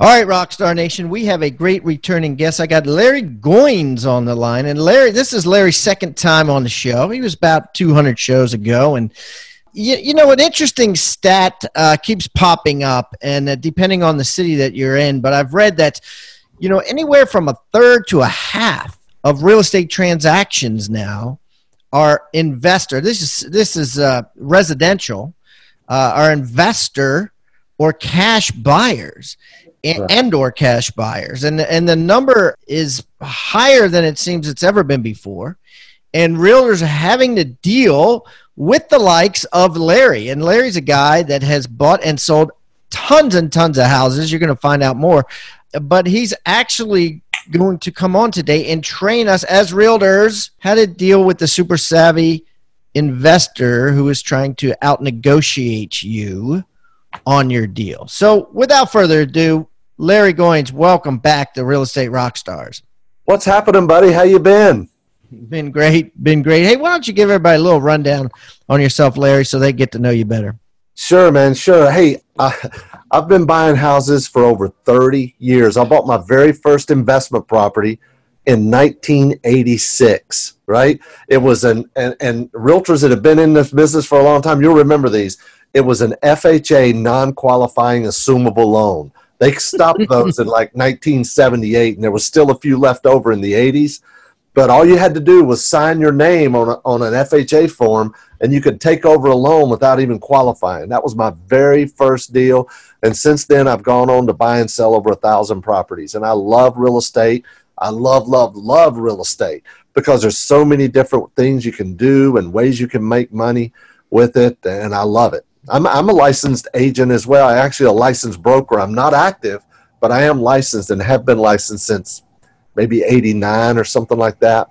All right, Rockstar Nation, we have a great returning guest. I got Larry Goins on the line. And Larry, this is Larry's second time on the show. He was about 200 shows ago. And, you, you know, an interesting stat uh, keeps popping up, and uh, depending on the city that you're in, but I've read that, you know, anywhere from a third to a half of real estate transactions now are investor. This is, this is uh, residential, uh, are investor or cash buyers and, and or cash buyers. And and the number is higher than it seems it's ever been before. And realtors are having to deal with the likes of Larry. And Larry's a guy that has bought and sold tons and tons of houses. You're going to find out more. But he's actually going to come on today and train us as realtors how to deal with the super savvy investor who is trying to out negotiate you on your deal. So, without further ado, Larry Goins, welcome back to Real Estate Rockstars. What's happening, buddy? How you been? Been great. Been great. Hey, why don't you give everybody a little rundown on yourself, Larry, so they get to know you better? Sure, man. Sure. Hey, I, I've been buying houses for over 30 years. I bought my very first investment property in 1986, right? It was an, and, and realtors that have been in this business for a long time, you'll remember these. It was an FHA non qualifying assumable loan. They stopped those in like 1978, and there was still a few left over in the 80s. But all you had to do was sign your name on, a, on an FHA form, and you could take over a loan without even qualifying. That was my very first deal. And since then, I've gone on to buy and sell over a thousand properties. And I love real estate. I love, love, love real estate because there's so many different things you can do and ways you can make money with it. And I love it. I'm, I'm a licensed agent as well. I actually a licensed broker. I'm not active, but I am licensed and have been licensed since maybe 89 or something like that.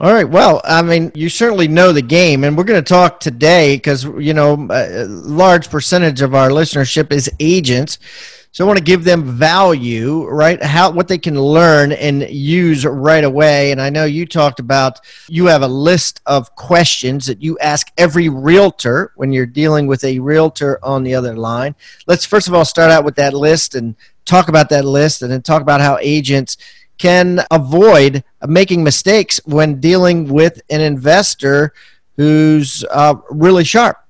All right. Well, I mean, you certainly know the game, and we're going to talk today because you know a large percentage of our listenership is agents. So I want to give them value, right? How what they can learn and use right away. And I know you talked about you have a list of questions that you ask every realtor when you're dealing with a realtor on the other line. Let's first of all start out with that list and talk about that list and then talk about how agents can avoid making mistakes when dealing with an investor who's uh, really sharp.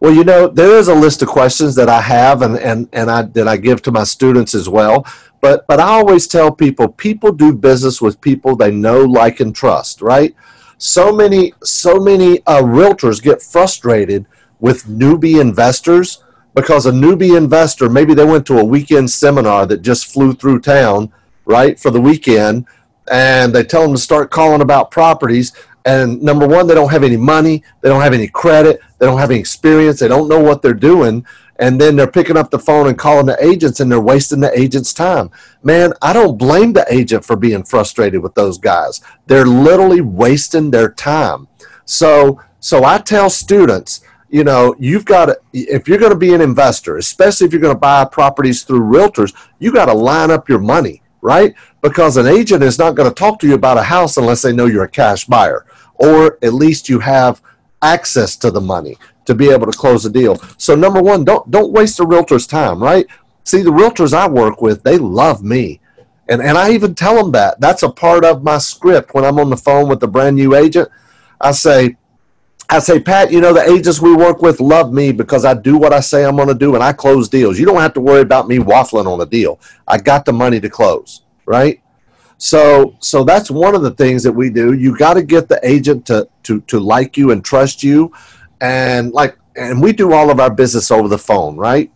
Well, you know, there is a list of questions that I have and, and, and I that I give to my students as well. But but I always tell people people do business with people they know, like, and trust, right? So many so many uh, realtors get frustrated with newbie investors because a newbie investor maybe they went to a weekend seminar that just flew through town, right, for the weekend, and they tell them to start calling about properties and number one, they don't have any money, they don't have any credit, they don't have any experience, they don't know what they're doing. And then they're picking up the phone and calling the agents and they're wasting the agent's time. Man, I don't blame the agent for being frustrated with those guys. They're literally wasting their time. So, so I tell students, you know, you've got to, if you're going to be an investor, especially if you're going to buy properties through realtors, you got to line up your money, right? Because an agent is not going to talk to you about a house unless they know you're a cash buyer or at least you have access to the money to be able to close a deal. So number one, don't don't waste a realtor's time, right? See, the realtors I work with, they love me. And and I even tell them that. That's a part of my script when I'm on the phone with a brand new agent. I say, I say, Pat, you know, the agents we work with love me because I do what I say I'm going to do and I close deals. You don't have to worry about me waffling on a deal. I got the money to close, right? So so that's one of the things that we do. You got to get the agent to to to like you and trust you, and like and we do all of our business over the phone, right?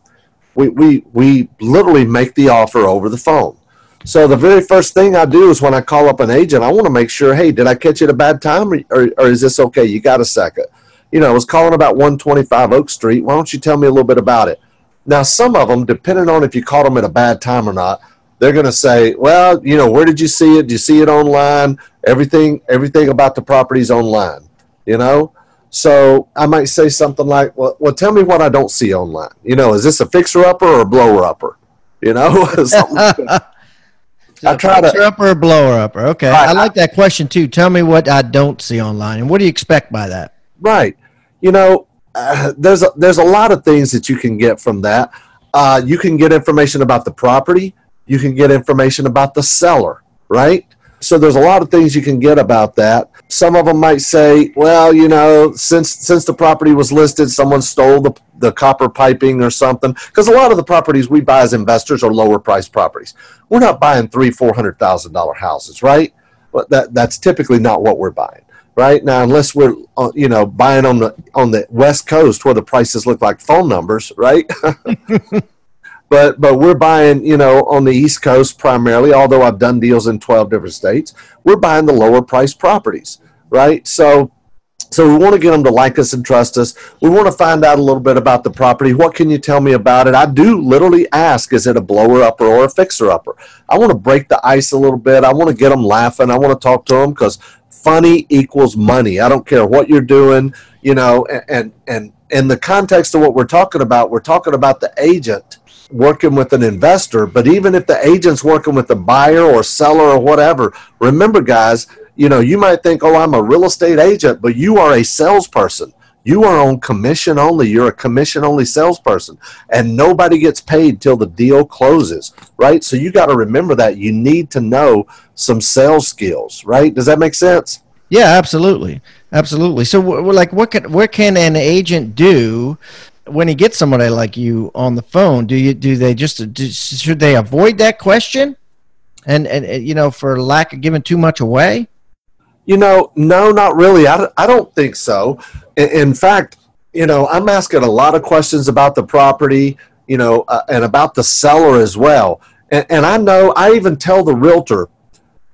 We we we literally make the offer over the phone. So the very first thing I do is when I call up an agent, I want to make sure, hey, did I catch you at a bad time, or, or, or is this okay? You got a second? you know, I was calling about 125 Oak Street. Why don't you tell me a little bit about it? Now, some of them, depending on if you caught them at a bad time or not, they're going to say, well, you know, where did you see it? Do you see it online? Everything, everything about the property's online, you know? So I might say something like, well, well, tell me what I don't see online. You know, is this a fixer upper or a blower upper? You know, I try to upper or blower upper. Okay, right, I like that question too. Tell me what I don't see online, and what do you expect by that? Right. You know, uh, there's a, there's a lot of things that you can get from that. Uh, you can get information about the property. You can get information about the seller. Right. So there's a lot of things you can get about that. Some of them might say, well, you know, since since the property was listed, someone stole the, the copper piping or something. Because a lot of the properties we buy as investors are lower priced properties. We're not buying three, four hundred thousand dollar houses, right? But that that's typically not what we're buying, right? Now, unless we're uh, you know buying on the on the west coast where the prices look like phone numbers, right? but but we're buying you know on the east coast primarily although i've done deals in 12 different states we're buying the lower price properties right? So so we want to get them to like us and trust us. We want to find out a little bit about the property. What can you tell me about it? I do literally ask is it a blower upper or a fixer upper? I want to break the ice a little bit. I want to get them laughing. I want to talk to them because funny equals money. I don't care what you're doing you know and and, and in the context of what we're talking about we're talking about the agent working with an investor, but even if the agent's working with a buyer or seller or whatever, remember, guys, you know, you might think, oh, I'm a real estate agent, but you are a salesperson. You are on commission only. You're a commission only salesperson, and nobody gets paid till the deal closes, right? So you got to remember that you need to know some sales skills, right? Does that make sense? Yeah, absolutely, absolutely. So, like, what can what can an agent do when he gets somebody like you on the phone, do you do they just do, should they avoid that question, and, and you know for lack of giving too much away? You know, no, not really. I, I don't think so. In, in fact, you know, I'm asking a lot of questions about the property, you know, uh, and about the seller as well. And, and I know I even tell the realtor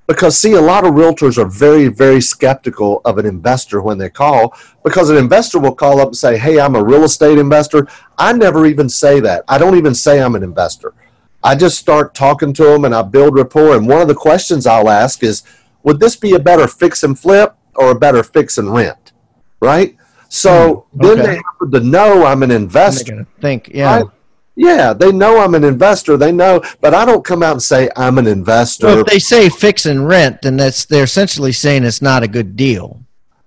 because see a lot of realtors are very very skeptical of an investor when they call because an investor will call up and say hey i'm a real estate investor. I never even say that. I don't even say i'm an investor. I just start talking to them and i build rapport and one of the questions i'll ask is would this be a better fix and flip or a better fix and rent right? So hmm, okay. then they happen to know i'm an investor. think yeah. Right? Yeah, they know I'm an investor. They know, but I don't come out and say I'm an investor. Well, if they say fix and rent, then that's they're essentially saying it's not a good deal.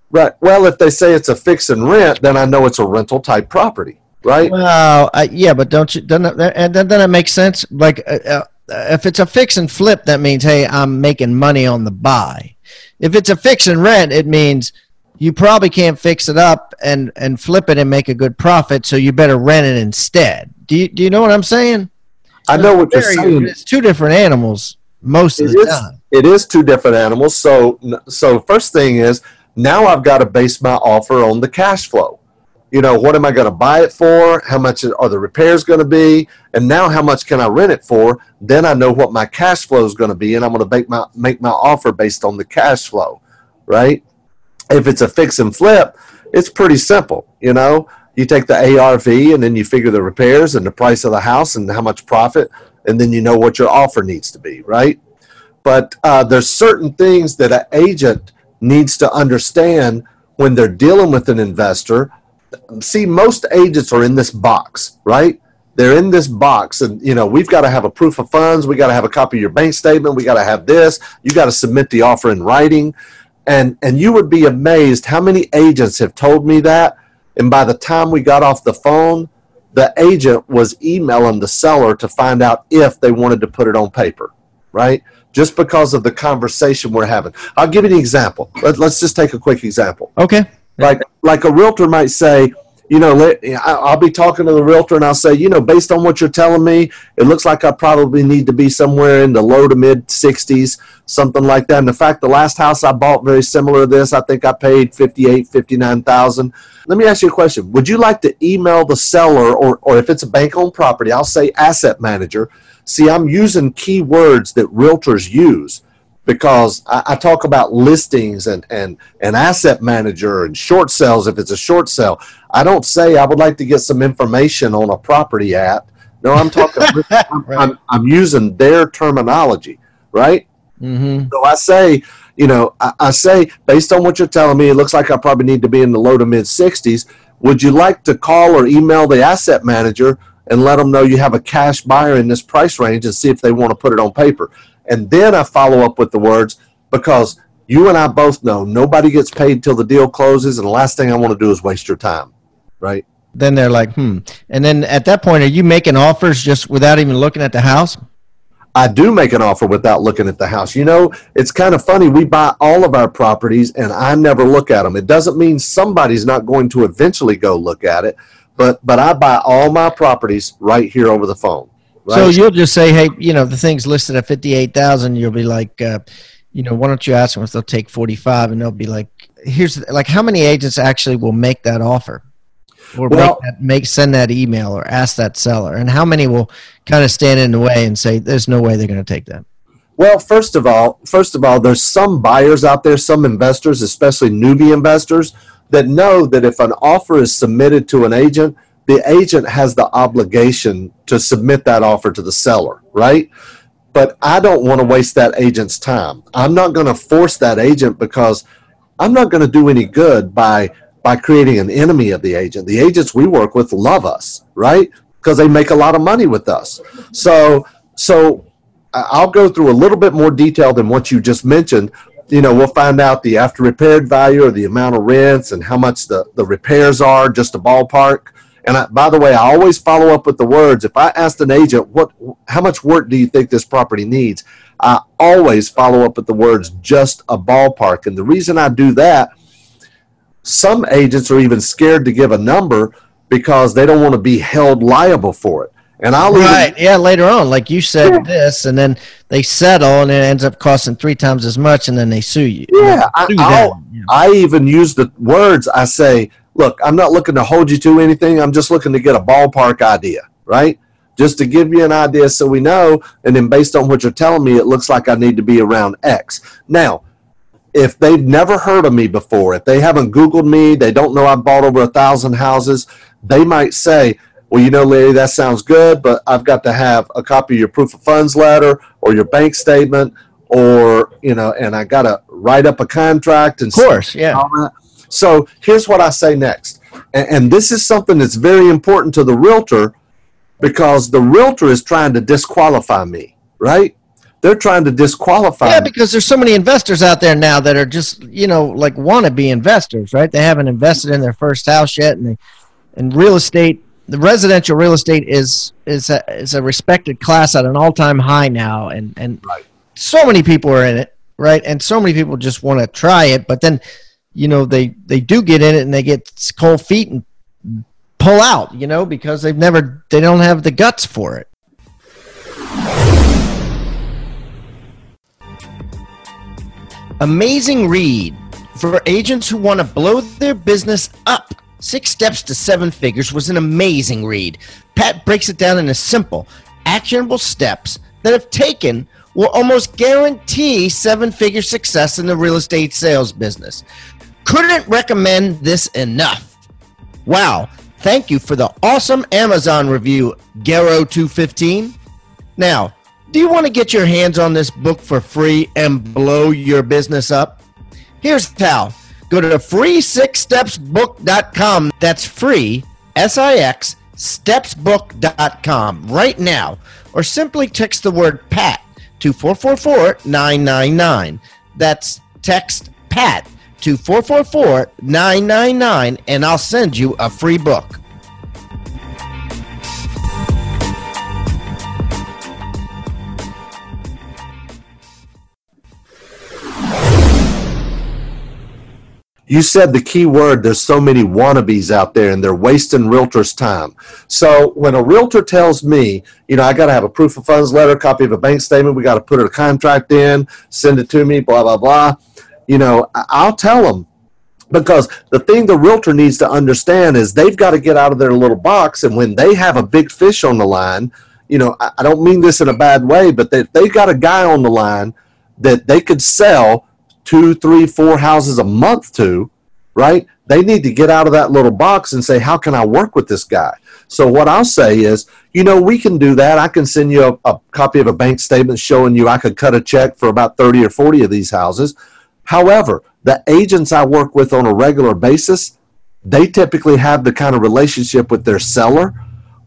Right. Well, if they say it's a fix and rent, then I know it's a rental type property, right? Well, uh, yeah, but don't you? Doesn't and then, then it makes sense. Like, uh, uh, if it's a fix and flip, that means hey, I'm making money on the buy. If it's a fix and rent, it means you probably can't fix it up and and flip it and make a good profit, so you better rent it instead. Do you do you know what I'm saying? I know what you're saying. It's two different animals most of it the is, time. It is two different animals. So so first thing is now I've got to base my offer on the cash flow. You know, what am I going to buy it for? How much are the repairs going to be? And now how much can I rent it for? Then I know what my cash flow is going to be and I'm going to make my make my offer based on the cash flow, right? If it's a fix and flip, it's pretty simple, you know you take the ARV and then you figure the repairs and the price of the house and how much profit, and then you know what your offer needs to be, right? But uh, there's certain things that an agent needs to understand when they're dealing with an investor. See, most agents are in this box, right? They're in this box, and you know we've got to have a proof of funds. We got to have a copy of your bank statement. We got to have this. You got to submit the offer in writing, and and you would be amazed how many agents have told me that and by the time we got off the phone, the agent was emailing the seller to find out if they wanted to put it on paper, right? Just because of the conversation we're having. I'll give you an example. Let, us just take a quick example. Okay. Like like a realtor might say, you know, let, I'll be talking to the realtor and I'll say, you know, based on what you're telling me, it looks like I probably need to be somewhere in the low to mid 60s, something like that. And the fact, the last house I bought very similar to this, I think I paid 58, 59,000. Let me ask you a question. Would you like to email the seller or, or if it's a bank owned property, I'll say asset manager. See, I'm using keywords that realtors use. Because I, I, talk about listings and, and an asset manager and short sales if it's a short sale. I don't say I would like to get some information on a property app. No, I'm talking. I'm, right. I'm, I'm, using their terminology, right? Mm-hmm. So I say, you know, I, I say based on what you're telling me, it looks like I probably need to be in the low to mid 60s. Would you like to call or email the asset manager and let them know you have a cash buyer in this price range and see if they want to put it on paper? And then I follow up with the words because you and I both know nobody gets paid till the deal closes, and the last thing I want to do is waste your time, right? Then they're like, hmm. And then at that point, are you making offers just without even looking at the house? I do make an offer without looking at the house. You know, it's kind of funny. We buy all of our properties and I never look at them. It doesn't mean somebody's not going to eventually go look at it, but but I buy all my properties right here over the phone. Right? So you'll just say, hey, you know, the thing's listed at fifty eight thousand. You'll be like, uh, you know, why don't you ask them if they'll take forty five? And they'll be like, here's like, how many agents actually will make that offer? or well, make, that, make send that email or ask that seller and how many will kind of stand in the way and say there's no way they're going to take that well first of all first of all there's some buyers out there some investors especially newbie investors that know that if an offer is submitted to an agent the agent has the obligation to submit that offer to the seller right but i don't want to waste that agent's time i'm not going to force that agent because i'm not going to do any good by by creating an enemy of the agent. The agents we work with love us, right? Because they make a lot of money with us. So, so I'll go through a little bit more detail than what you just mentioned. You know, we'll find out the after repaired value or the amount of rents and how much the, the repairs are, just a ballpark. And I, by the way, I always follow up with the words. If I asked an agent, what, how much work do you think this property needs? I always follow up with the words, just a ballpark. And the reason I do that some agents are even scared to give a number because they don't want to be held liable for it. And I'll right, even, yeah. Later on, like you said yeah. this, and then they settle, and it ends up costing three times as much, and then they sue you. Yeah, sue I, I even use the words. I say, "Look, I'm not looking to hold you to anything. I'm just looking to get a ballpark idea, right? Just to give you an idea, so we know. And then, based on what you're telling me, it looks like I need to be around X. Now, if they've never heard of me before, if they haven't Googled me, they don't know I've bought over a thousand houses, they might say, well, you know, Larry, that sounds good, but I've got to have a copy of your proof of funds letter or your bank statement, or, you know, and I got to write up a contract and of course, yeah. So here's what I say next. And, and this is something that's very important to the realtor because the realtor is trying to disqualify me, right? they're trying to disqualify. Yeah, because there's so many investors out there now that are just you know like want to be investors, right? They haven't invested in their first house yet, and they and real estate, the residential real estate is is a, is a respected class at an all time high now, and and right. so many people are in it, right? And so many people just want to try it, but then you know they they do get in it and they get cold feet and pull out, you know, because they've never they don't have the guts for it. Amazing read for agents who want to blow their business up. Six Steps to Seven Figures was an amazing read. Pat breaks it down into simple, actionable steps that, if taken, will almost guarantee seven figure success in the real estate sales business. Couldn't recommend this enough. Wow. Thank you for the awesome Amazon review, Garo215. Now, do you want to get your hands on this book for free and blow your business up? Here's how. Go to free6stepsbook.com. That's free, S I X, stepsbook.com right now. Or simply text the word PAT to 444 999. That's text PAT to 444 999 and I'll send you a free book. you said the key word there's so many wannabes out there and they're wasting realtors time so when a realtor tells me you know i got to have a proof of funds letter copy of a bank statement we got to put a contract in send it to me blah blah blah you know i'll tell them because the thing the realtor needs to understand is they've got to get out of their little box and when they have a big fish on the line you know i don't mean this in a bad way but they, they've got a guy on the line that they could sell two, three, four houses a month to, right? They need to get out of that little box and say, how can I work with this guy? So what I'll say is, you know, we can do that. I can send you a, a, copy of a bank statement showing you I could cut a check for about 30 or 40 of these houses. However, the agents I work with on a regular basis, they typically have the kind of relationship with their seller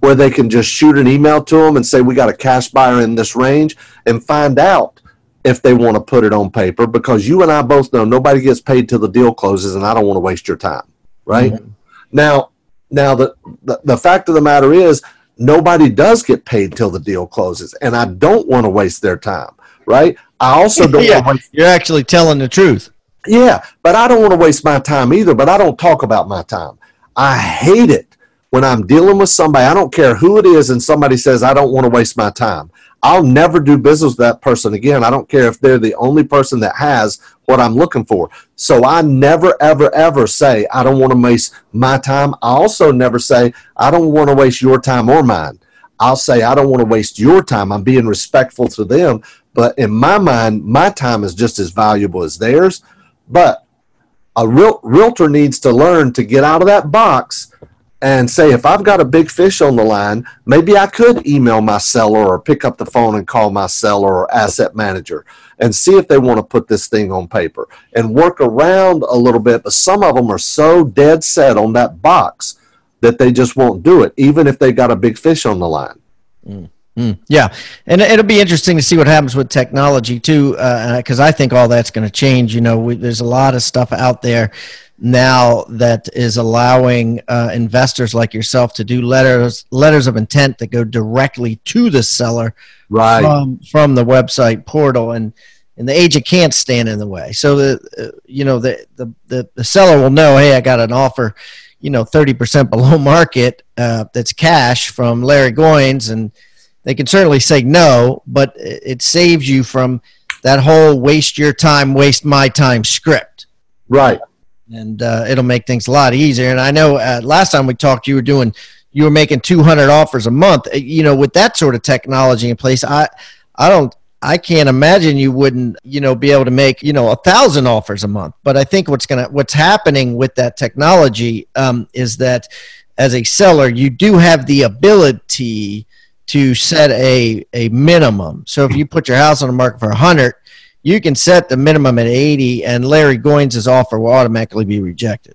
where they can just shoot an email to them and say, we got a cash buyer in this range and find out if they want to put it on paper because you and I both know nobody gets paid till the deal closes and I don't want to waste your time. Right. Mm-hmm. Now, now the, the, the fact of the matter is nobody does get paid till the deal closes and I don't want to waste their time. Right. I also don't yeah, waste- You're actually telling the truth. Yeah, but I don't want to waste my time either, but I don't talk about my time. I hate it when I'm dealing with somebody, I don't care who it is, and somebody says, I don't want to waste my time. I'll never do business with that person again. I don't care if they're the only person that has what I'm looking for. So I never, ever, ever say, I don't want to waste my time. I also never say, I don't want to waste your time or mine. I'll say, I don't want to waste your time. I'm being respectful to them. But in my mind, my time is just as valuable as theirs. But a real realtor needs to learn to get out of that box and say if I've got a big fish on the line, maybe I could email my seller or pick up the phone and call my seller or asset manager and see if they want to put this thing on paper and work around a little bit. But some of them are so dead set on that box that they just won't do it, even if they got a big fish on the line. Mm. Mm, yeah, and it'll be interesting to see what happens with technology too, because uh, I think all that's going to change. You know, we, there's a lot of stuff out there now that is allowing uh, investors like yourself to do letters letters of intent that go directly to the seller right. from, from the website portal and and the agent can't stand in the way. So the uh, you know the, the the the seller will know hey i got an offer you know 30% below market uh, that's cash from larry Goins and they can certainly say no but it saves you from that whole waste your time waste my time script right and uh, it'll make things a lot easier. And I know uh, last time we talked, you were doing you were making 200 offers a month. Uh, you know, with that sort of technology in place, I I don't I can't imagine you wouldn't you know be able to make you know a thousand offers a month. But I think what's gonna what's happening with that technology um, is that as a seller, you do have the ability to set a a minimum. So if you put your house on the market for a hundred you can set the minimum at 80 and Larry Goins' offer will automatically be rejected.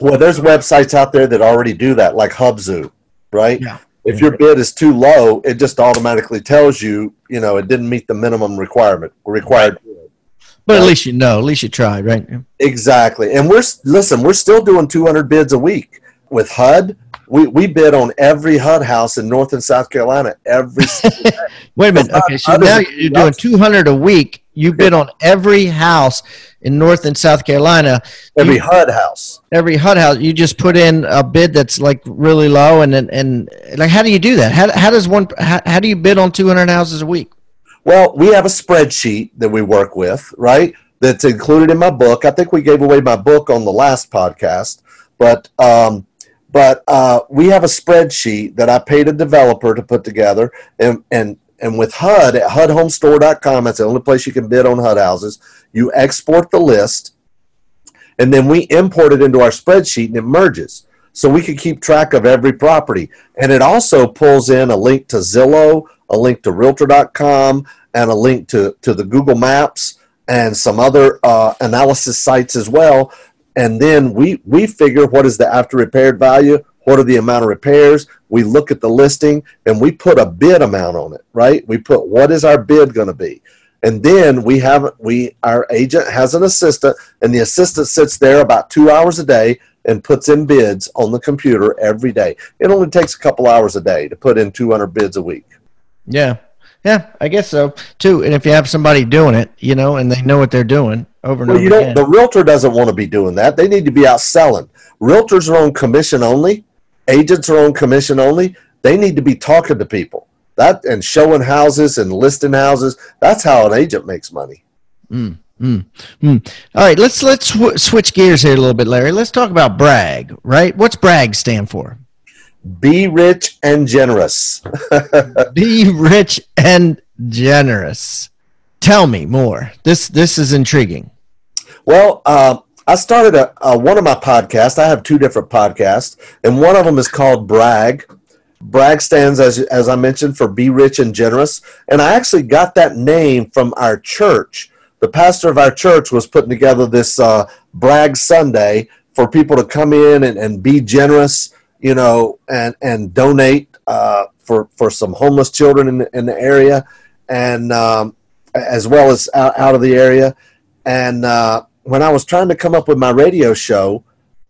Well, there's websites out there that already do that, like Hubzu, right? Yeah. If your bid is too low, it just automatically tells you, you know, it didn't meet the minimum requirement required. But at least you know, at least you tried, right? Exactly. And we're listen, we're still doing 200 bids a week with HUD. We, we bid on every HUD house in North and South Carolina every. Wait a minute. Okay, so now you're doing 200 a week you bid on every house in North and South Carolina. Every you, HUD house. Every HUD house. You just put in a bid that's like really low, and and, and like how do you do that? How, how does one? How, how do you bid on 200 houses a week? Well, we have a spreadsheet that we work with, right? That's included in my book. I think we gave away my book on the last podcast, but um, but uh, we have a spreadsheet that I paid a developer to put together, and and and with HUD at HUDHomestore.com, that's the only place you can bid on HUD houses. You export the list, and then we import it into our spreadsheet and it merges. So we can keep track of every property. And it also pulls in a link to Zillow, a link to Realtor.com, and a link to, to the Google Maps and some other uh, analysis sites as well. And then we, we figure what is the after repaired value, what are the amount of repairs. We look at the listing and we put a bid amount on it right? We put what is our bid going to be. And then we have we our agent has an assistant and the assistant sits there about two hours a day and puts in bids on the computer every day. It only takes a couple hours a day to put in 200 bids a week. Yeah yeah i guess so too and if you have somebody doing it you know and they know what they're doing over and well, over you again. the realtor doesn't want to be doing that they need to be out selling realtors are on commission only agents are on commission only. They need to be talking to people that and showing houses and listing houses. That's how an agent makes money. Mm, mm, mm. All right, let's let's sw- switch gears here a little bit, Larry. Let's talk about brag. Right? What's brag stand for? Be rich and generous. be rich and generous. Tell me more. This this is intriguing. Well, uh, I started a, a, one of my podcasts. I have two different podcasts, and one of them is called Brag. Brag stands as as I mentioned for Be Rich and Generous, and I actually got that name from our church. The pastor of our church was putting together this uh, Brag Sunday for people to come in and, and be generous, you know, and and donate uh, for for some homeless children in the, in the area, and um, as well as out, out of the area. And uh, when I was trying to come up with my radio show,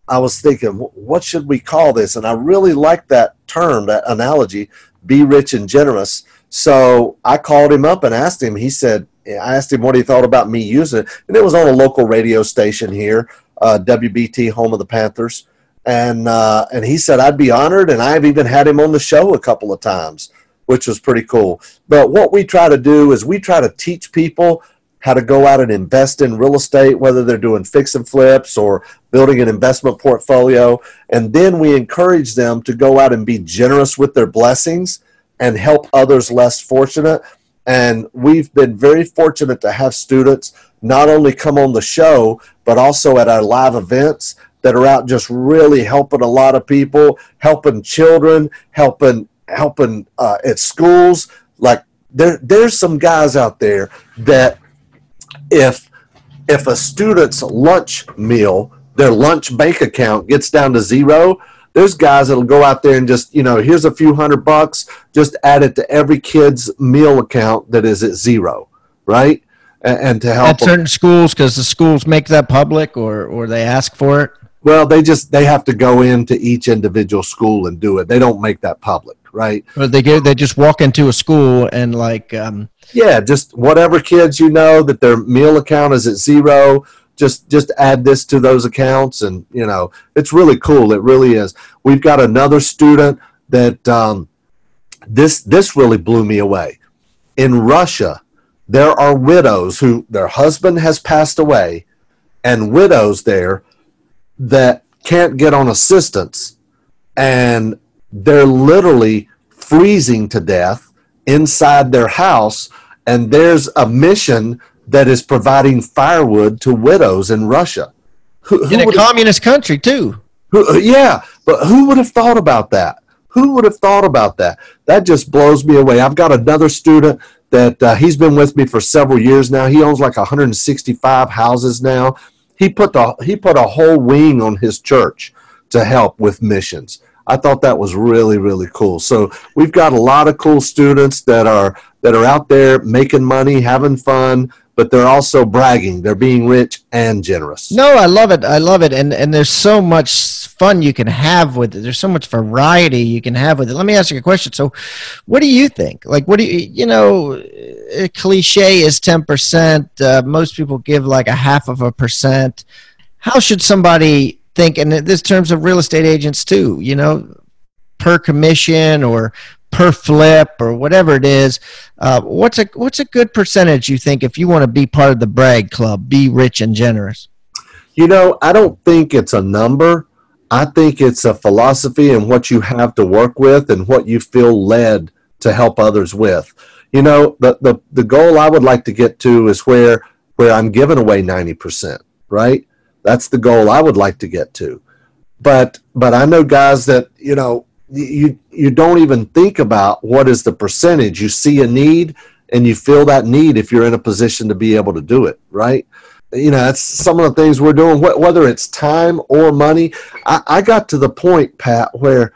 I was thinking, what should we call this? And I really liked that term, that analogy, be rich and generous. So I called him up and asked him. He said, I asked him what he thought about me using it. And it was on a local radio station here, uh, WBT, home of the Panthers. And, uh, and he said, I'd be honored. And I've even had him on the show a couple of times, which was pretty cool. But what we try to do is we try to teach people how to go out and invest in real estate, whether they're doing fix and flips or building an investment portfolio. And then we encourage them to go out and be generous with their blessings and help others less fortunate. And we've been very fortunate to have students not only come on the show, but also at our live events that are out just really helping a lot of people, helping children, helping helping uh, at schools. Like there, there's some guys out there that if if a student's lunch meal, their lunch bank account gets down to zero, there's guys that'll go out there and just, you know, here's a few hundred bucks, just add it to every kid's meal account that is at zero, right? And, to help at certain them. schools because the schools make that public or or they ask for it. Well, they just they have to go into each individual school and do it. They don't make that public, right? Or they get they just walk into a school and like um, yeah, just whatever kids you know that their meal account is at zero, just just add this to those accounts, and you know it's really cool. It really is. We've got another student that um, this this really blew me away. In Russia, there are widows who their husband has passed away, and widows there that can't get on assistance, and they're literally freezing to death inside their house, and there's a mission that is providing firewood to widows in Russia. Who, who in a communist country, too. Who, uh, yeah, but who would have thought about that? Who would have thought about that? That just blows me away. I've got another student that uh, he's been with me for several years now. He owns like 165 houses now. He put the he put a whole wing on his church to help with missions. I thought that was really really cool. So we've got a lot of cool students that are that are out there making money, having fun, but they're also bragging. They're being rich and generous. No, I love it. I love it. And and there's so much fun you can have with it. There's so much variety you can have with it. Let me ask you a question. So, what do you think? Like, what do you you know? A cliche is ten percent. Uh, most people give like a half of a percent. How should somebody think, and this terms of real estate agents too, you know, per commission or per flip or whatever it is. Uh, what's a what's a good percentage you think if you want to be part of the brag club, be rich and generous? You know, I don't think it's a number. I think it's a philosophy and what you have to work with and what you feel led to help others with. You know, the the, the goal I would like to get to is where where I'm giving away 90%, right? That's the goal I would like to get to. But but I know guys that you know you you don't even think about what is the percentage. You see a need and you feel that need if you're in a position to be able to do it, right? You know, that's some of the things we're doing, whether it's time or money. I, I got to the point, Pat, where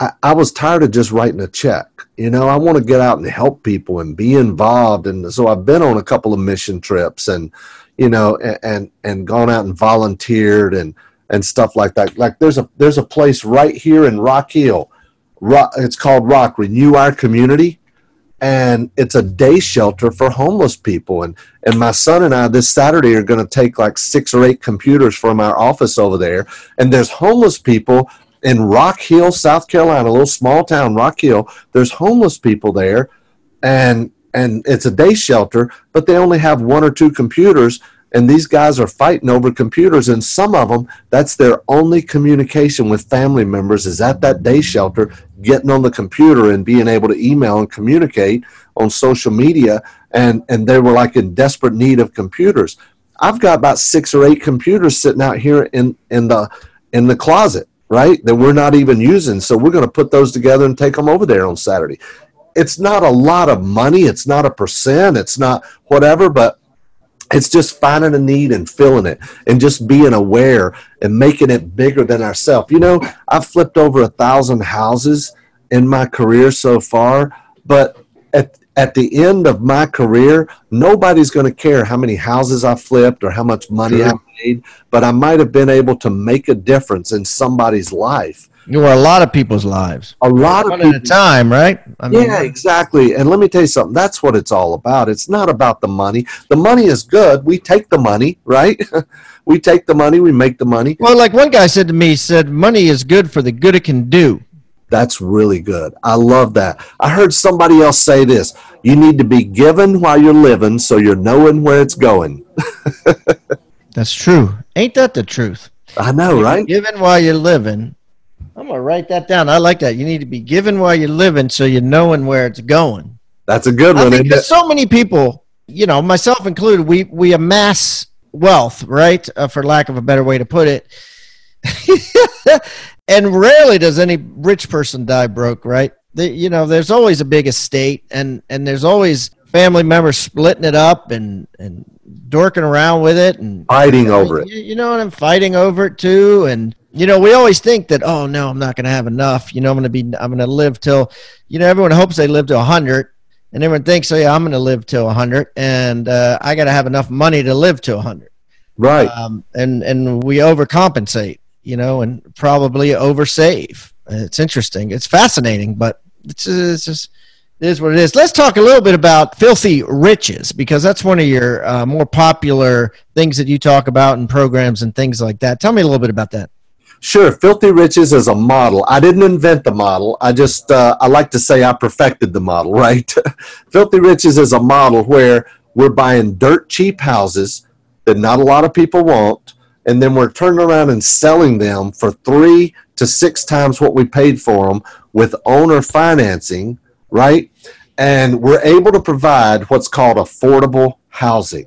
I, I, was tired of just writing a check. You know, I want to get out and help people and be involved. And so I've been on a couple of mission trips and, you know, and, and, and gone out and volunteered and, and stuff like that. Like there's a, there's a place right here in Rock Hill. Rock, it's called Rock Renew Our Community. And it's a day shelter for homeless people. And, and my son and I this Saturday are going to take like six or eight computers from our office over there. And there's homeless people in Rock Hill, South Carolina, a little small town, Rock Hill. There's homeless people there. And and it's a day shelter, but they only have one or two computers. And these guys are fighting over computers, and some of them, that's their only communication with family members is at that day shelter, getting on the computer and being able to email and communicate on social media. and and they were like in desperate need of computers. I've got about six or eight computers sitting out here in in the in the closet, right? That we're not even using. So we're going to put those together and take them over there on Saturday. It's not a lot of money. It's not a percent. It's not whatever, but it's just finding a need and filling it and just being aware and making it bigger than ourselves. You know, I've flipped over a thousand houses in my career so far, but at, at the end of my career, nobody's going to care how many houses I flipped or how much money I made, but I might have been able to make a difference in somebody's life. You were a lot of people's lives. A lot One of people. at a time, right? I yeah, exactly. And let me tell you something. That's what it's all about. It's not about the money. The money is good. We take the money, right? we take the money. We make the money. Well, like one guy said to me, he said, money is good for the good it can do. That's really good. I love that. I heard somebody else say this. You need to be given while you're living so you're knowing where it's going. That's true. Ain't that the truth? I know, right? Given while you're living. I'm going to write that down. I like that. You need to be given while you're living so you're knowing where it's going. That's a good one. think isn't there's it? so many people, you know, myself included, we, we amass wealth, right? Uh, for lack of a better way to put it. and rarely does any rich person die broke, right? The, you know, there's always a big estate and, and there's always family members splitting it up and, and dorking around with it and Fighting over it. you, you know, and I'm fighting over it too. And you know, we always think that, oh no, I'm not going to have enough. You know, I'm going to be, I'm going to live till, you know, everyone hopes they live to hundred, and everyone thinks, oh yeah, I'm going to live till hundred, and uh, I got to have enough money to live to hundred. Right. Um, and and we overcompensate, you know, and probably oversave. It's interesting. It's fascinating, but it's, it's just it is what it is. Let's talk a little bit about filthy riches because that's one of your uh, more popular things that you talk about in programs and things like that. Tell me a little bit about that. Sure, Filthy Riches is a model. I didn't invent the model. I just uh, I like to say I perfected the model, right? Filthy Riches is a model where we're buying dirt cheap houses that not a lot of people want, and then we're turning around and selling them for three to six times what we paid for them with owner financing, right? And we're able to provide what's called affordable housing.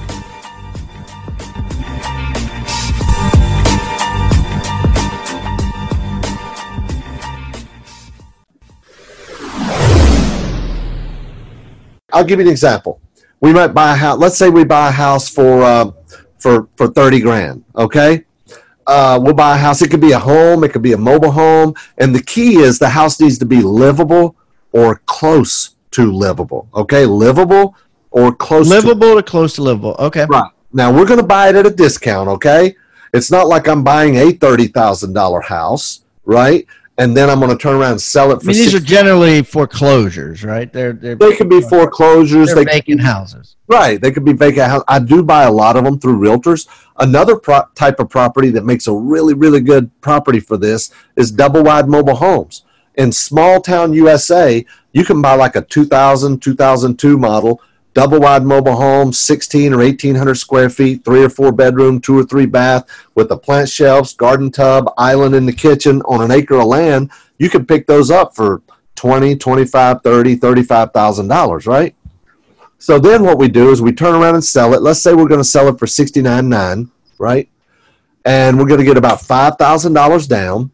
I'll give you an example. We might buy a house. Let's say we buy a house for uh, for for thirty grand. Okay, uh, we'll buy a house. It could be a home. It could be a mobile home. And the key is the house needs to be livable or close to livable. Okay, livable or close. To, Livable to close to livable. Okay. right now, we're going to buy it at a discount. Okay, it's not like I'm buying a thirty thousand dollar house, right? And then I'm going to turn around and sell it I for. mean, these are generally foreclosures, right? They're they're, they could be foreclosures. they're They could vacant houses. Right. They could be vacant house. I do buy a lot of them through realtors. Another pro- type of property that makes a really, really good property for this is double wide mobile homes. In small town USA, you can buy like a 2000, 2002 model, double wide mobile home, 16 or 1800 square feet, three or four bedroom, two or three bath with a plant shelves, garden tub, island in the kitchen on an acre of land. You can pick those up for 20, 25, 30, 35,000 dollars, right? So then what we do is we turn around and sell it. Let's say we're going to sell it for $69.9, right? And we're going to get about $5,000 down.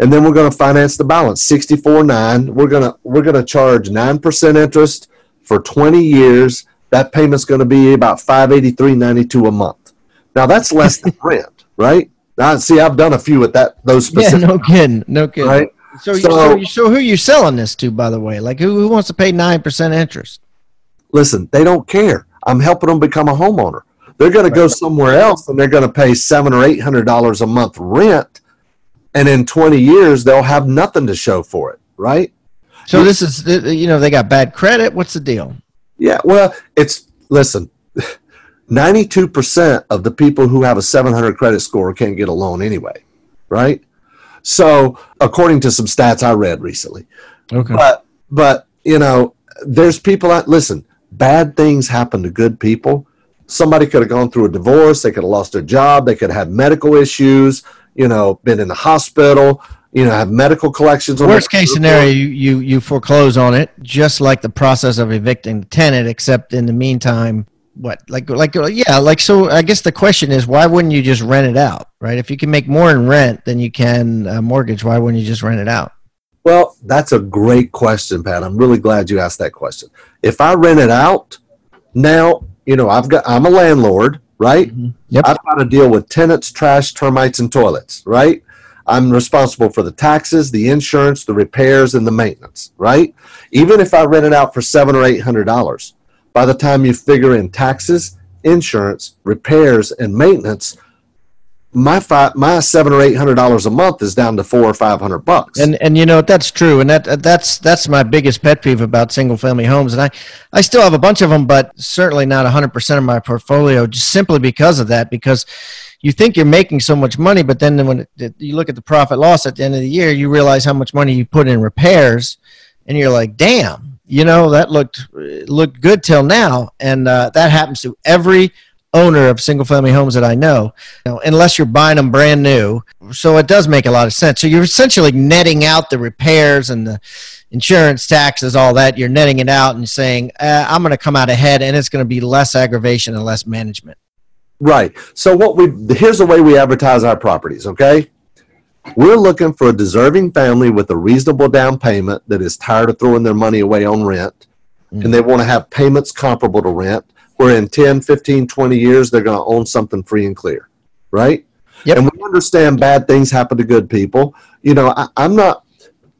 And then we're going to finance the balance, $64.9. We're going to we're going to charge 9% interest for 20 years, that payment's going to be about 583.92 a month. Now that's less than rent, right? Now see, I've done a few with that those specific. Yeah, no kidding, no kidding. Right? So, so, so, so, who are you selling this to, by the way? Like, who, who wants to pay nine percent interest? Listen, they don't care. I'm helping them become a homeowner. They're going right. to go somewhere else, and they're going to pay seven or eight hundred dollars a month rent, and in 20 years they'll have nothing to show for it, right? So this is, you know, they got bad credit. What's the deal? Yeah, well, it's listen. 92% of the people who have a 700 credit score can't get a loan anyway, right? So, according to some stats I read recently. Okay. But but, you know, there's people that listen, bad things happen to good people. Somebody could have gone through a divorce, they could have lost their job, they could have had medical issues, you know, been in the hospital, you know, have medical collections. Worst case scenario, you, you you foreclose on it, just like the process of evicting the tenant, except in the meantime, what like like yeah like so i guess the question is why wouldn't you just rent it out right if you can make more in rent than you can uh, mortgage why wouldn't you just rent it out well that's a great question pat i'm really glad you asked that question if i rent it out now you know i've got i'm a landlord right mm-hmm. yep. i've got to deal with tenants trash termites and toilets right i'm responsible for the taxes the insurance the repairs and the maintenance right even if i rent it out for seven or eight hundred dollars by the time you figure in taxes, insurance, repairs, and maintenance, my five, my seven or eight hundred dollars a month is down to four or five hundred bucks. And and you know that's true, and that that's that's my biggest pet peeve about single family homes. And I I still have a bunch of them, but certainly not hundred percent of my portfolio, just simply because of that. Because you think you're making so much money, but then when it, you look at the profit loss at the end of the year, you realize how much money you put in repairs, and you're like, damn you know that looked looked good till now. And uh, that happens to every owner of single family homes that i know you know, unless you're buying them brand new. So it does make a lot of sense. So you're essentially netting out the repairs and the insurance taxes all that. You're netting it out and saying uh, i'm going to come out ahead and it's going to be less aggravation and less management right so what we here's the way we advertise our properties okay we're looking for a deserving family with a reasonable down payment that is tired of throwing their money away on rent mm-hmm. and they want to have payments comparable to rent where in 10, 15, 20 years they're going to own something free and clear, right? Yep. And we understand bad things happen to good people. You know, I, I'm not,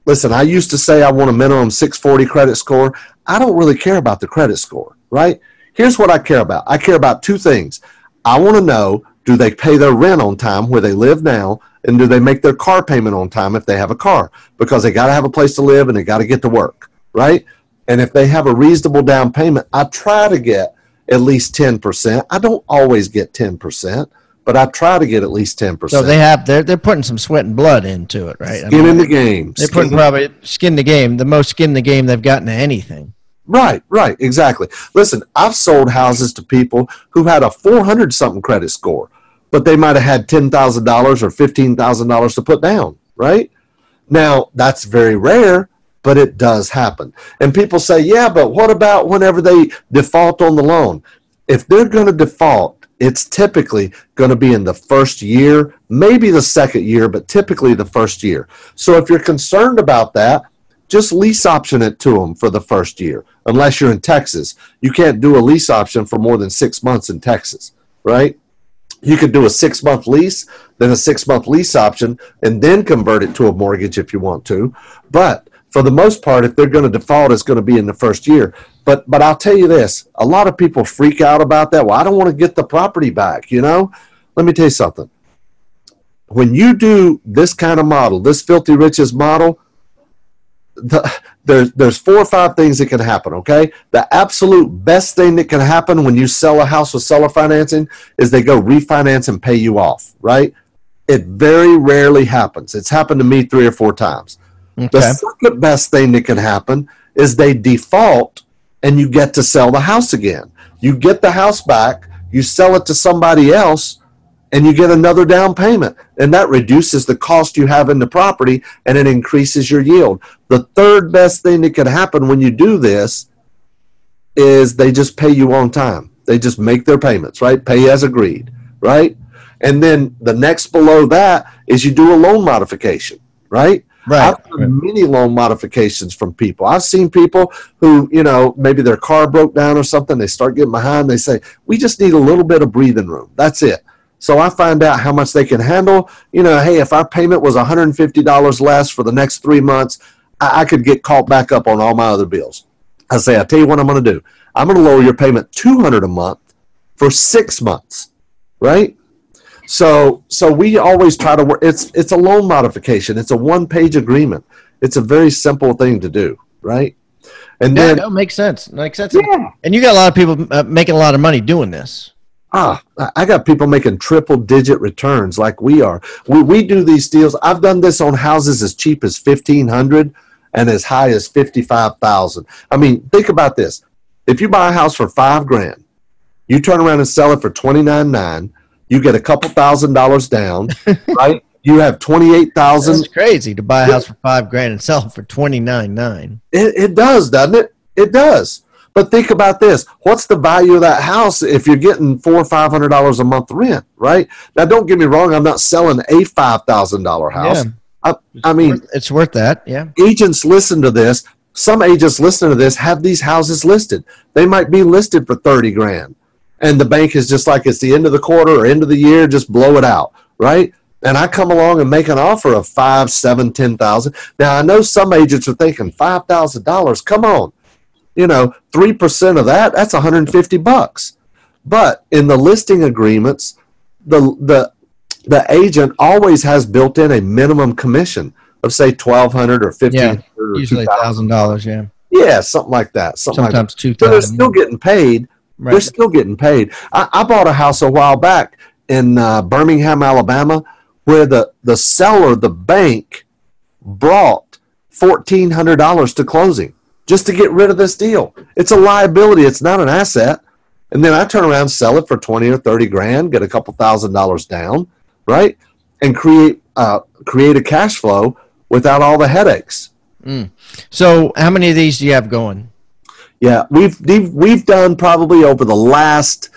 listen, I used to say I want a minimum 640 credit score. I don't really care about the credit score, right? Here's what I care about I care about two things. I want to know do they pay their rent on time where they live now? And do they make their car payment on time if they have a car? Because they got to have a place to live and they got to get to work, right? And if they have a reasonable down payment, I try to get at least 10%. I don't always get 10%, but I try to get at least 10%. So they have they're they're putting some sweat and blood into it, right? Skin I mean, in the game. They're putting probably skin the game, the most skin in the game they've gotten to anything. Right, right, exactly. Listen, I've sold houses to people who had a 400 something credit score but they might have had $10,000 or $15,000 to put down, right? Now, that's very rare, but it does happen. And people say, yeah, but what about whenever they default on the loan? If they're going to default, it's typically going to be in the first year, maybe the second year, but typically the first year. So if you're concerned about that, just lease option it to them for the first year, unless you're in Texas. You can't do a lease option for more than six months in Texas, right? you could do a six month lease, then a six month lease option, and then convert it to a mortgage if you want to. But for the most part, if they're going to default, it's going to be in the first year. But but I'll tell you this: a lot of people freak out about that. Well, I don't want to get the property back. You know, let me tell you something. When you do this kind of model, this filthy riches model, the, there's there's four or five things that can happen. Okay, the absolute best thing that can happen when you sell a house with seller financing is they go refinance and pay you off. Right? It very rarely happens. It's happened to me three or four times. Okay. The second best thing that can happen is they default and you get to sell the house again. You get the house back, you sell it to somebody else, and you get another down payment. And that reduces the cost you have in the property and it increases your yield. The third best thing that could happen when you do this is they just pay you on time. They just make their payments, right? Pay as agreed, right? And then the next below that is you do a loan modification, right? Right. I've done many loan modifications from people. I've seen people who, you know, maybe their car broke down or something. They start getting behind. They say, we just need a little bit of breathing room. That's it. So I find out how much they can handle. You know, hey, if our payment was $150 less for the next three months, I, I could get caught back up on all my other bills. I say, I'll tell you what I'm going to do. I'm going to lower your payment 200 a month for six months, right? So, so we always try to work. It's it's a loan modification. It's a one page agreement. It's a very simple thing to do, right? And yeah, then that makes sense. Makes sense. Yeah. And you got a lot of people uh, making a lot of money doing this. Ah, I got people making triple digit returns like we are. We we do these deals. I've done this on houses as cheap as fifteen hundred and as high as fifty five thousand. I mean, think about this. If you buy a house for five grand, you turn around and sell it for twenty nine nine you get a couple thousand dollars down, right? You have twenty eight thousand. That's crazy to buy a house for five grand and sell it for twenty nine nine. It, it does, doesn't it? It does. But think about this: what's the value of that house if you're getting four or five hundred dollars a month rent? Right now, don't get me wrong. I'm not selling a five thousand dollar house. Yeah. I, I mean, worth, it's worth that. Yeah. Agents listen to this. Some agents listening to this have these houses listed. They might be listed for thirty grand and the bank is just like it's the end of the quarter or end of the year, just blow it out, right? And I come along and make an offer of five, seven, ten thousand. Now I know some agents are thinking five thousand dollars. Come on, you know, three percent of that, that's 150 bucks. But in the listing agreements, the the the agent always has built in a minimum commission of say twelve hundred or fifteen hundred yeah, or usually thousand dollars. Yeah. Yeah, something like that. Something Sometimes like two. So they're still getting paid Right. They're still getting paid. I, I, bought a house a while back in uh, Birmingham, Alabama, where the, the seller, the bank, brought $1,400 to closing just to get rid of this deal. It's a liability, it's not an asset. And then I turn around, sell it for 20 or 30 grand, get a couple thousand dollars down, right? And create, uh, create a cash flow without all the headaches. Mm. So, how many of these do you have going? Yeah, we've we've done probably over the last,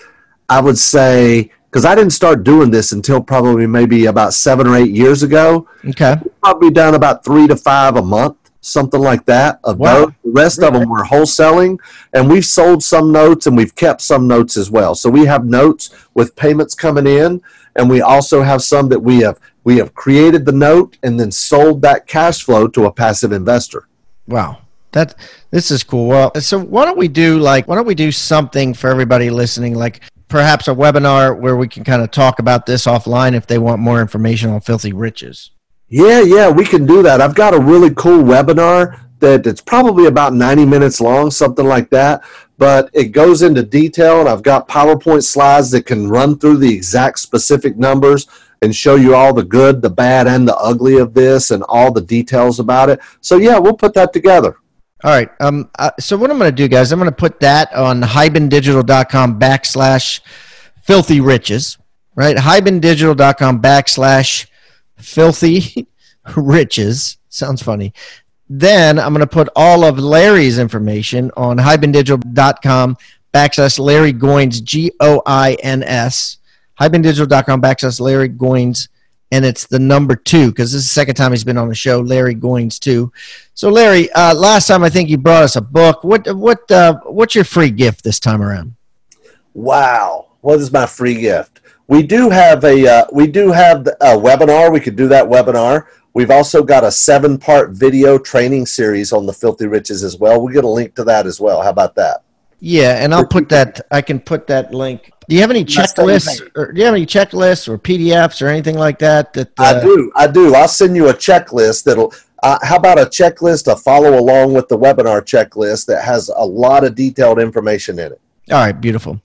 I would say, because I didn't start doing this until probably maybe about seven or eight years ago. Okay, we've probably done about three to five a month, something like that. Of wow. those, the rest of them were wholesaling, and we've sold some notes and we've kept some notes as well. So we have notes with payments coming in, and we also have some that we have we have created the note and then sold that cash flow to a passive investor. Wow. That this is cool. Well, so why don't we do like why don't we do something for everybody listening, like perhaps a webinar where we can kind of talk about this offline if they want more information on filthy riches. Yeah, yeah, we can do that. I've got a really cool webinar that it's probably about 90 minutes long, something like that. But it goes into detail, and I've got PowerPoint slides that can run through the exact specific numbers and show you all the good, the bad, and the ugly of this and all the details about it. So, yeah, we'll put that together. All right. Um. Uh, so what I'm going to do, guys, I'm going to put that on hibandigital.com backslash filthy riches. Right. hibandigital.com backslash filthy riches. Sounds funny. Then I'm going to put all of Larry's information on hibandigital.com backslash Larry Goins G O I N S. hibandigital.com backslash Larry Goins and it's the number two because this is the second time he's been on the show. Larry Goins two. So Larry, uh, last time I think you brought us a book. What what uh, what's your free gift this time around? Wow, what is my free gift? We do have a uh, we do have a webinar. We could do that webinar. We've also got a seven part video training series on the filthy riches as well. We'll get a link to that as well. How about that? Yeah, and I'll put that. I can put that link. Do you have any checklists, or do you have any checklists or PDFs or anything like that? That uh, I do. I do. I'll send you a checklist that'll. Uh, how about a checklist to follow along with the webinar checklist that has a lot of detailed information in it? All right, beautiful.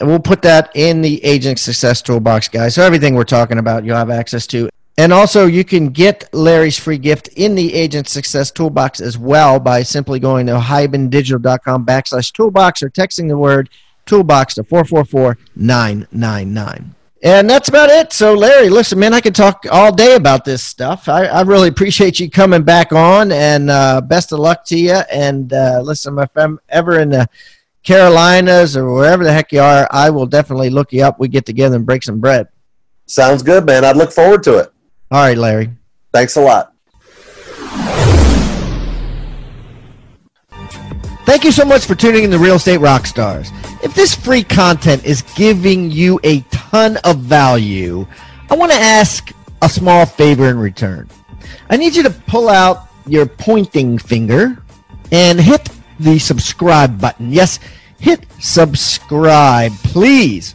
And we'll put that in the Agent Success Toolbox, guys. So everything we're talking about, you'll have access to. And also, you can get Larry's free gift in the Agent Success Toolbox as well by simply going to hibandigital.com backslash toolbox or texting the word toolbox to 444 999. And that's about it. So, Larry, listen, man, I could talk all day about this stuff. I, I really appreciate you coming back on, and uh, best of luck to you. And uh, listen, if I'm ever in the Carolinas or wherever the heck you are, I will definitely look you up. We get together and break some bread. Sounds good, man. I'd look forward to it. All right, Larry. Thanks a lot. Thank you so much for tuning in to Real Estate Rockstars. If this free content is giving you a ton of value, I want to ask a small favor in return. I need you to pull out your pointing finger and hit the subscribe button. Yes, hit subscribe, please.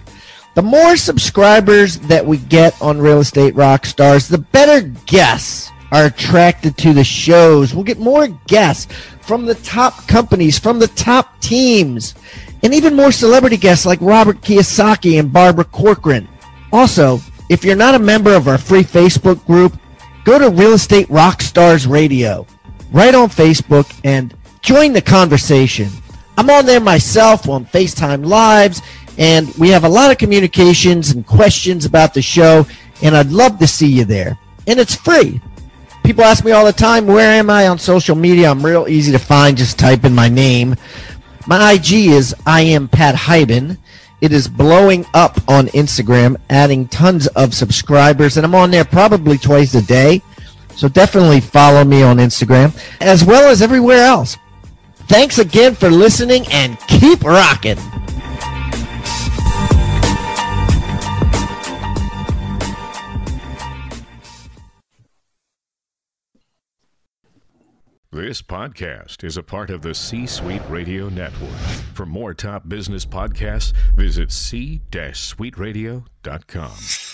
The more subscribers that we get on Real Estate Rockstars, the better guests are attracted to the shows. We'll get more guests from the top companies, from the top teams, and even more celebrity guests like Robert Kiyosaki and Barbara Corcoran. Also, if you're not a member of our free Facebook group, go to Real Estate Rockstars Radio right on Facebook and join the conversation. I'm on there myself on FaceTime Lives, and we have a lot of communications and questions about the show, and I'd love to see you there. And it's free. People ask me all the time, where am I on social media? I'm real easy to find. Just type in my name. My IG is I am Pat Hiban. It is blowing up on Instagram, adding tons of subscribers, and I'm on there probably twice a day. So definitely follow me on Instagram as well as everywhere else. Thanks again for listening and keep rocking. This podcast is a part of the C Suite Radio Network. For more top business podcasts, visit c-suiteradio.com.